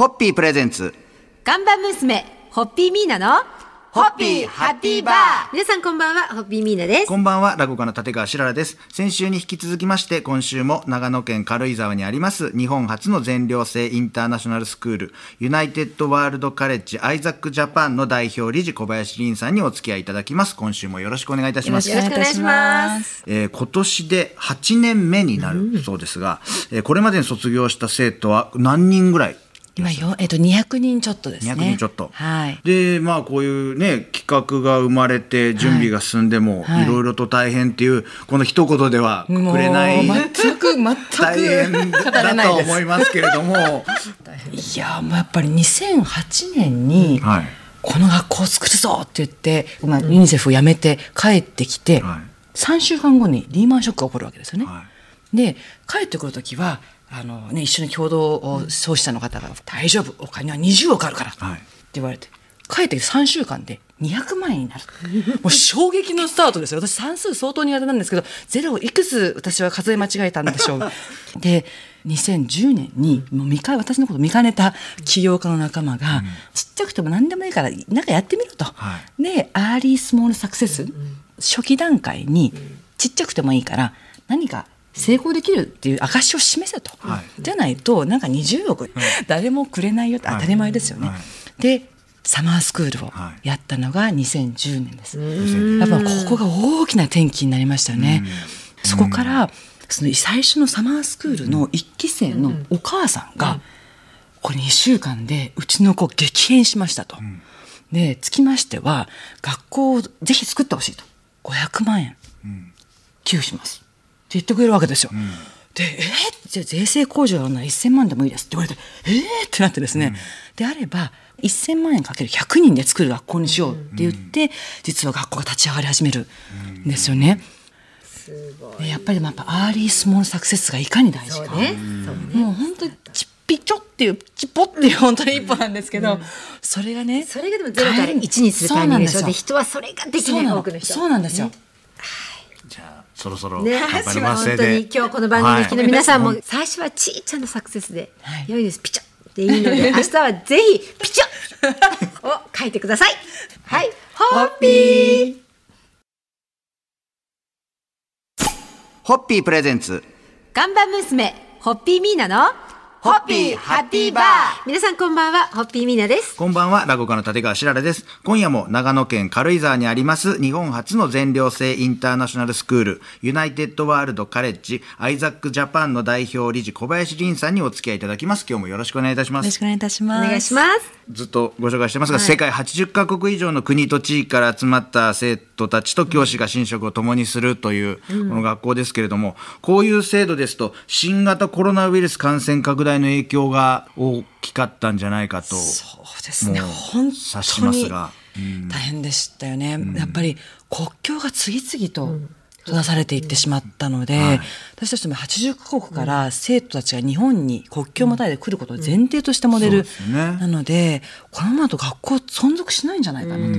ホッピープレゼンツ。ガンバ娘、ホッピーミーナの、ホッピーハッピーバー皆さんこんばんは、ホッピーミーナです。こんばんは、落語家の立川しららです。先週に引き続きまして、今週も長野県軽井沢にあります、日本初の全寮制インターナショナルスクール、ユナイテッドワールドカレッジアイザックジャパンの代表理事小林凛さんにお付き合いいただきます。今週もよろしくお願いいたします。よろしくお願いします。えー今年で8年目になるそうですが、えーこれまでに卒業した生徒は何人ぐらい今よ、えっと、200人ちょっとですね。200人ちょっと。はい。で、まあこういうね、企画が生まれて準備が進んでも、はいいろいろと大変っていう、この一言ではくくれない。全く、全く大変だと。思いますけれども、いや、もうやっぱり2008年に、はいこの学校を作るぞって言って、まあ、ユニセフを辞めて帰ってきて、はい3週間後にリーマンショックが起こるわけですよね。はで帰ってくる時はあの、ね、一緒に共同を創始者の方が「大丈夫お金は20億あるから」ってはい言われて帰ってきて3週間で200万円になる。もう衝撃のスタートですよ。私算数相当苦手なんですけどゼロをいくつ私は数え間違えたんでしょう。で2010年にもう見か私のこと見かねた起業家の仲間が、ちっちゃくても何でもいいからなんかやってみろと。はでアーリースモールサクセス、初期段階にちっちゃくてもいいから何か成功できるっていう証を示せと、はじゃないとなんか20億、誰もくれないよって当たり前ですよね。はい。はでサマースクールをはい。やったのが2010年です。やっぱここが大きな転機になりましたよね。そこからその最初のサマースクールの1期生のお母さんが、これ2週間でうちの子激変しましたと。でつきましては学校をぜひ作ってほしいと。500万円。寄付します言ってくれるわけですよ。でえー、じゃあ税制控除なら1000万でもいいです。って言われてえー、ってなってですね、であれば1000万円かける100人で作る学校にしようって言って、実は学校が立ち上がり始めるんですよね。でやっぱりやっぱアーリースモールサクセスがいかに大事か。ね。もう本当にちっぴちょっていうちっぽっていう本当に一歩なんですけど、それがねそれがでもゼロから1にするタイミングでしょ。そうなんで、人はそれができない、多くの人。そうなんですよ、じゃあそろそろね、頑張り本ます。当に今日この番組の皆さんも、はい。最初はちいちゃなサクセスで、はい。良いです。ピチョっていいので 明日はぜひピチョを書いてください。はい。ホッピー。ホッピープレゼンツ。ガンバ娘ホッピーミーナのホッピーハッピーバー皆さんこんばんはホッピーミーナですこんばんは、落語家の立川しららです。今夜も長野県軽井沢にあります日本初の全寮制インターナショナルスクール、ユナイテッドワールドカレッジアイザックジャパンの代表理事小林凛さんにお付き合いいただきます。今日もよろしくお願いいたしますよろし。くお願いいたしおます願いしますずっとご紹介してますが、世界80カ国以上の国と地域から集まった生徒たちと教師が寝食を共にするというこの学校ですけれども、こういう制度ですと新型コロナウイルス感染拡大の影響が大きかったんじゃないかとそうですね。もう本当にますが。大変でしたよね、やっぱり国境が次々と閉ざされていってしまったので、私たちも80カ国から生徒たちが日本に国境をまたいで来ることを前提としたモデルなのでこのままだと学校存続しないんじゃないかなと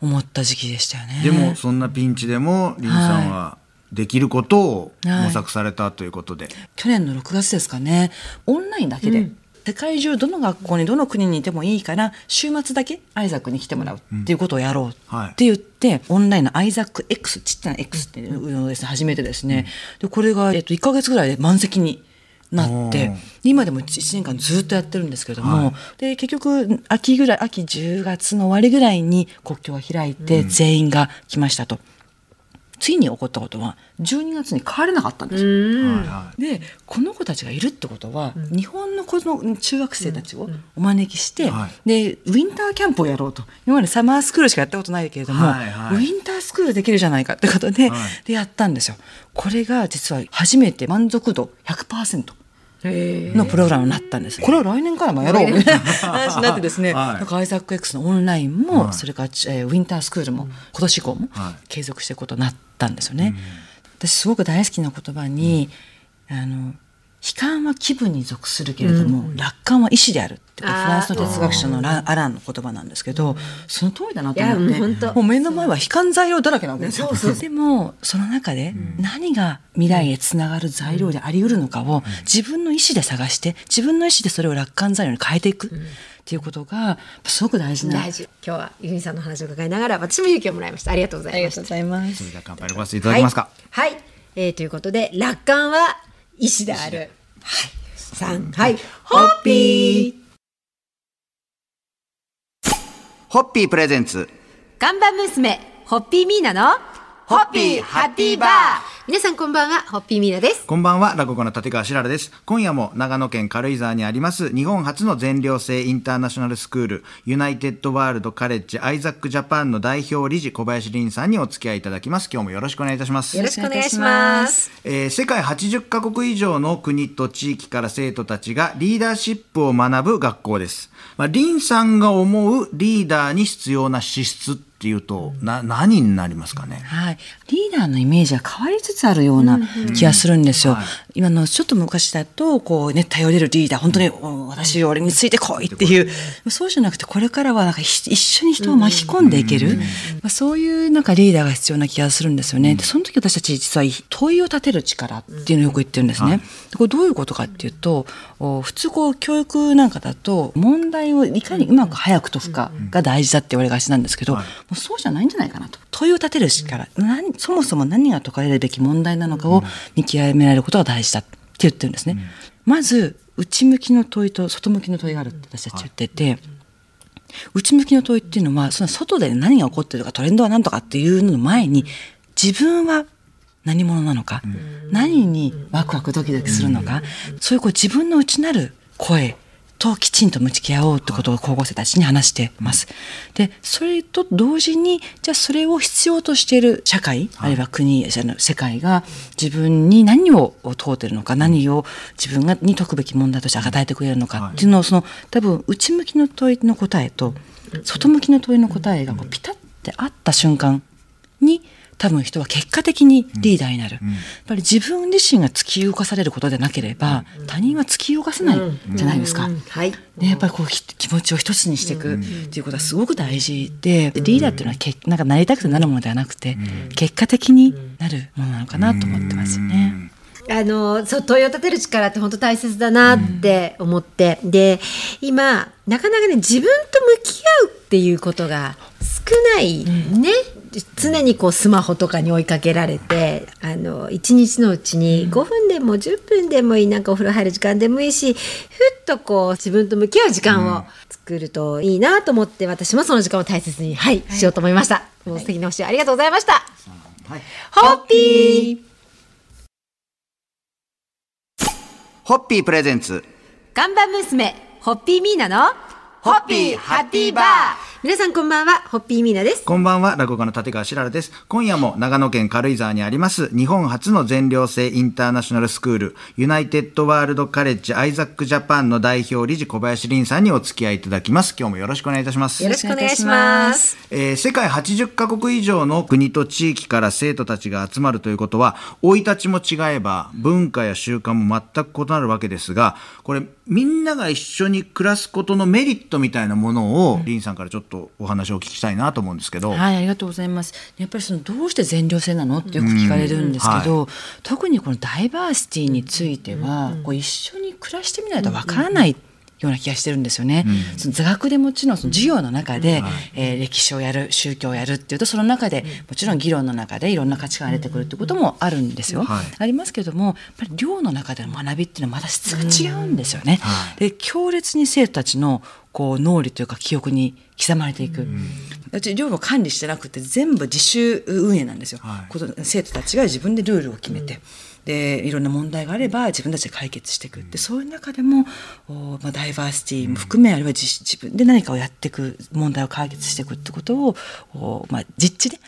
思った時期でしたよね。でもそんなピンチでも凛さんはできることを模索されたということで、去年の6月ですかね。オンラインだけで、世界中どの学校にどの国にいてもいいから週末だけアイザックに来てもらうっていうことをやろうって言って、オンラインのアイザック X ちっちゃな X っていうのをですね始めてですね、でこれが、えっと、1か月ぐらいで満席になって今でも1年間ずっとやってるんですけれども、で結局秋ぐらい秋10月の終わりぐらいに国境が開いて全員が来ましたと。次に起こったことは12月に帰れなかったんです。でこの子たちがいるってことは、日本の子の中学生たちをお招きして、はい。でウィンターキャンプをやろうと。今までサマースクールしかやったことないけれども、はいはい。ウィンタースクールできるじゃないかってことで,、はい。でやったんですよ。これが実は初めて満足度100%。のプログラムになったんです。これは来年からもやろう。みたいな話になってですね、はい。なんかアイザック X のオンラインも、はい。それから、えーウィンタースクールも、今年以降もはい。継続していくことになったんですよね。私すごく大好きな言葉に、あの悲観は気分に属するけれども、楽観は意志であるってフランスの哲学者のランアランの言葉なんですけど、その通りだなと思っいやもうもう目の前は悲観材料だらけなわけですよ。でもその中で何が未来へつながる材料であり得るのかを自分の意志で探して自分の意志でそれを楽観材料に変えていくっていうことがすごく大事な。大事。今日はゆみさんの話を伺いながら私も勇気をもらいました。ありがとうございました。ざいます。それでは乾杯のごわせていただけますか。はい、はい。えーということで楽観は意志である。はい。三はい。ホッピー。ホッピープレゼンツ。看板娘ホッピーミーナのホッピーハッピーバー皆さんこんばんはホッピーミーナですこんばんは、落語家の立川しららです。今夜も長野県軽井沢にあります日本初の全寮制インターナショナルスクールユナイテッドワールドカレッジアイザックジャパンの代表理事小林凛さんにお付き合いいただきます。今日もよろしくお願いいたしますよ。ろしくお願いしますえー世界80カ国以上の国と地域から生徒たちがリーダーシップを学ぶ学校です。まあ、リンさんが思うリーダーに必要な資質っていうと、な、何になりますかね？はい、リーダーのイメージは変わりつつあるような気がするんですよ。はい。今のちょっと昔だとこうね頼れるリーダー本当にお私俺についてこいっていう、そうじゃなくてこれからはなんかひ一緒に人を巻き込んでいける、まあ、そういうなんかリーダーが必要な気がするんですよね。でその時私たち実は問いを立てる力っていうのをよく言ってるんですね。はい。でこれどういうことかっていうとお普通こう教育なんかだと問題をいかにうまく早く解くかが大事だって言われがちなんですけど、はい。もうそうじゃないんじゃないかなと。問いを立てる力、何そもそも何が解かれるべき問題なのかを見極められることが大事だって言ってるんですね。まず内向きの問いと外向きの問いがあるって私たち言ってて、内向きの問いっていうのはその外で何が起こってるかトレンドは何とかっていうのの前に自分は何者なのか、何にワクワクドキドキするのか、そういうこう自分の内なる声ときちんと向き合おうってことを高校生たちに話してます。でそれと同時にじゃあそれを必要としている社会、あるいは国世界が自分に何を問うてるのか何を自分がに解くべき問題として与えてくれるのかっていうのをその多分内向きの問いの答えと外向きの問いの答えがこうピタッて合った瞬間に多分人は結果的にリーダーになる、やっぱり自分自身が突き動かされることでなければ、他人は突き動かせないじゃないですか。うん。はい。ね、やっぱりこうひ気持ちを一つにしていくっていうことはすごく大事で、リーダーっていうのはけなんかなりたくてなるものではなくて、結果的になるものなのかなと思ってますよね。あのそう問いを立てる力って本当大切だなって思って、で今なかなかね自分と向き合うっていうことが少ないね、常にこうスマホとかに追いかけられてあの一日のうちに5分でも10分でもいいなんかお風呂入る時間でもいいしふっとこう自分と向き合う時間を作るといいなと思って私もその時間を大切に、はいしようと思いました。もう素敵なお話ありがとうございました。はい。ホッピーホッピープレゼンツ。看板娘、ホッピーミーナの、ホッピーハッピーバー皆さんこんばんは、ホッピーミーナです。こんばんは、落語家の立川しららです。今夜も長野県軽井沢にあります、日本初の全寮制インターナショナルスクール、ユナイテッドワールドカレッジアイザックジャパンの代表理事小林凛さんにお付き合いいただきます。今日もよろしくお願いいたします。よろしくお願いします。えー世界80カ国以上の国と地域から生徒たちが集まるということは生い立ちも違えば文化や習慣も全く異なるわけですがこれみんなが一緒に暮らすことのメリットみたいなものを、リンさんからちょっとお話をお聞きしたいなと思うんですけど。はい、ありがとうございます。やっぱりそのどうして全寮制なのってよく聞かれるんですけど、特にこのダイバーシティについては、こう一緒に暮らしてみないとわからない。ような気がしてるんですよね。その座学でもちろんその授業の中で、えー歴史をやる宗教をやるっていうとその中でもちろん議論の中でいろんな価値観が出てくるってこともあるんですよ。はい。ありますけどもやっぱり寮の中での学びっていうのはまた質が違うんですよね。で強烈に生徒たちのこう脳裏というか記憶に刻まれていく。うち寮を管理してなくて全部自主運営なんですよ。はい。生徒たちが自分でルールを決めて。でいろんな問題があれば自分たちで解決していく。でそういう中でもおまあ、ダイバーシティも含め、あるいは自自分で何かをやっていく問題を解決していくってことをお、まあ、実地で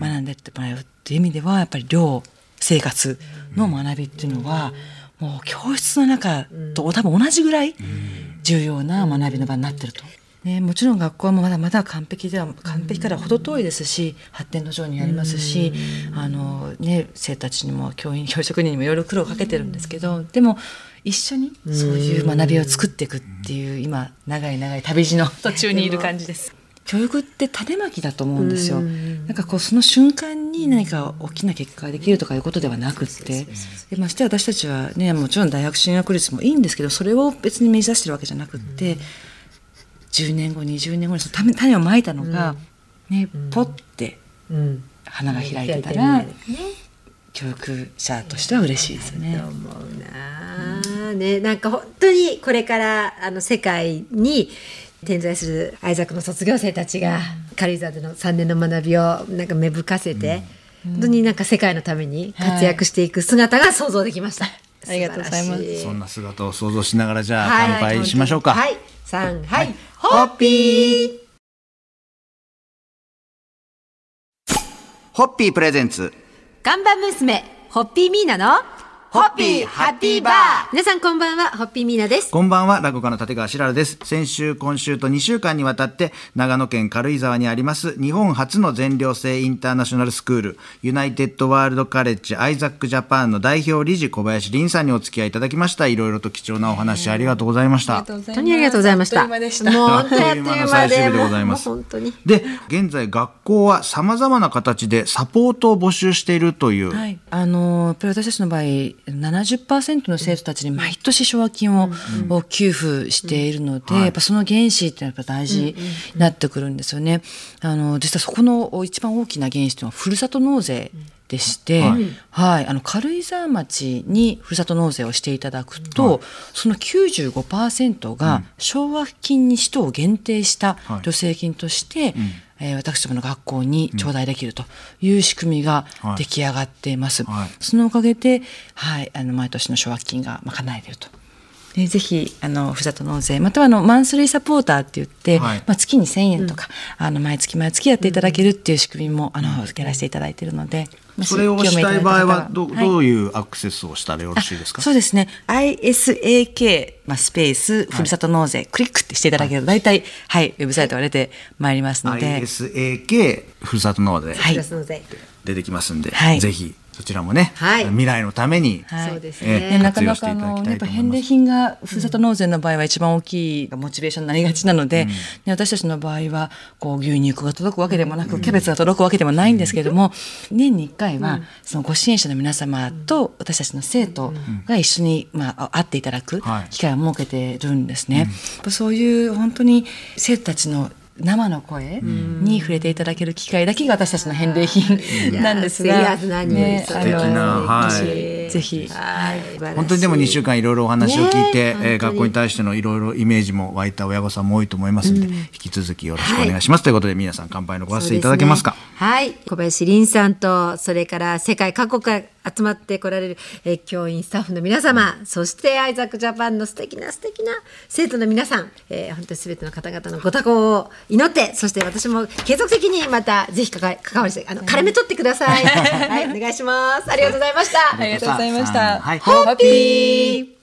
学んでってもらうっていう意味ではやっぱり寮生活の学びっていうのは、もう教室の中と多分同じぐらい重要な学びの場になってると。ね、もちろん学校はまだまだ完璧では完璧から程遠いですし発展途上にありますしあの、ね、生徒たちにも教員教職人にもいろいろ苦労をかけてるんですけどでも一緒にそういう学びを作っていくっていう今長い長い旅路の途中にいる感じです。教育って種まきだと思うんですよ。なんかこうその瞬間に何か大きな結果ができるとかいうことではなくって、でまして私たちはねもちろん大学進学率もいいんですけど、それを別に目指してるわけじゃなくって、10年後20年後にその種種をまいたのが、ねポッてうん。花が開いてたら、教育者としては嬉しいですよね。思うなあ、ねなんか本当にこれからあの世界に点在するアイザックの卒業生たちが軽井沢での3年の学びをなんか芽吹かせて、本当になんか世界のために活躍していく姿が想像できました。ありがとうございます。そんな姿を想像しながらじゃあはい乾杯しましょうか。はい、三はい、ホッピー。ホッピープレゼンツ。看板娘ホッピーミーナのホッピーハッピーバー皆さんこんばんはホッピーミーナです。こんばんは、落語家の立川しららです。先週、今週と2週間にわたって、長野県軽井沢にあります、日本初の全寮制インターナショナルスクール、ユナイテッドワールドカレッジアイザックジャパンの代表理事、小林凛さんにお付き合いいただきました。いろいろと貴重なお話ありがとうございました。本当にありがとうございました。あっという間でしたもう本当にあっという間の間最終で、日でございます本当に。で、現在、学校は様々な形でサポートを募集しているという。はい、あのやっぱり私たちの場合70%の生徒たちに毎年奨和金を,、を給付しているので、やっぱその原資ってやっぱ大事になってくるんですよね。あの実はそこの一番大きな原資というのはふるさと納税でして、ははい。い、あの軽井沢町にふるさと納税をしていただくと、その95%が奨和金に使途を限定したはい。助成金として、えー私どもの学校に頂戴できるという仕組みがはい。出来上がっています。はい。そのおかげで、はい、あの毎年の奨学金が賄えていると。でぜひあのふるさと納税またはあのマンスリーサポーターって言って、はい。まあ、月に1,000円とか、あの毎月毎月やっていただけるっていう仕組みも、あのやらせていただいているので、それをしたい場合はど、どういうアクセスをしたらよろしいですか？そうですね。ISAK、まあ、スペースふるさと納税、クリックってしていただけると大体、はい、ウェブサイトが出てまいりますので、ISAK ふるさと納税。はい。出てきますんで、はい。ぜひそちらもね、はい。未来のために、はい。そうですえね。ね、なかなかあのやっぱ返礼品がふるさと納税の場合は一番大きいモチベーションになりがちなので、ね私たちの場合はこう牛肉が届くわけでもなく、キャベツが届くわけでもないんですけれども、年に1回はそのご支援者の皆様と私たちの生徒が一緒に、まあ、会っていただくはい。機会を設けてるんですね。そういう本当に生徒たちの生の声に触れていただける機会だけが私たちの返礼品なんですが、いや何よりそれは素敵なはい。ぜひはい本当にでも2週間いろいろお話を聞いて、ねえー学校に対してのいろいろイメージも湧いた親御さんも多いと思いますので、引き続きよろしくお願いします、ということで皆さん乾杯のご発声いただけますか？ね。はい。小林凛さんとそれから世界各国から集まってこられる、えー教員スタッフの皆様、そしてアイザックジャパンの素敵な素敵な生徒の皆さん、えー本当に全ての方々のご多幸を祈ってそして私も継続的にまたぜひ関わ関わりしてあの絡め取ってください。はいお願いします。ありがとうございました。ありがとうございました。はい。ホッピー